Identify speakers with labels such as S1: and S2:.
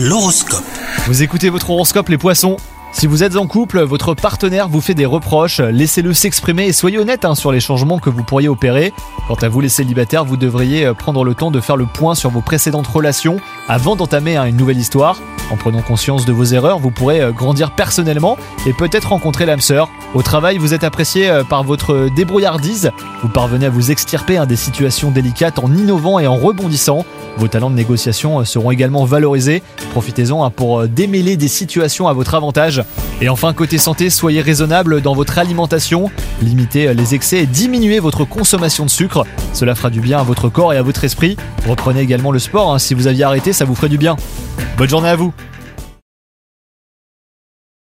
S1: L'horoscope.
S2: Vous écoutez votre horoscope les poissons si vous êtes en couple, votre partenaire vous fait des reproches, laissez-le s'exprimer et soyez honnête hein, sur les changements que vous pourriez opérer. Quant à vous les célibataires, vous devriez euh, prendre le temps de faire le point sur vos précédentes relations avant d'entamer hein, une nouvelle histoire. En prenant conscience de vos erreurs, vous pourrez euh, grandir personnellement et peut-être rencontrer l'âme sœur. Au travail, vous êtes apprécié euh, par votre débrouillardise, vous parvenez à vous extirper hein, des situations délicates en innovant et en rebondissant. Vos talents de négociation seront également valorisés. Profitez-en pour démêler des situations à votre avantage. Et enfin, côté santé, soyez raisonnable dans votre alimentation. Limitez les excès et diminuez votre consommation de sucre. Cela fera du bien à votre corps et à votre esprit. Reprenez également le sport. hein. Si vous aviez arrêté, ça vous ferait du bien. Bonne journée à vous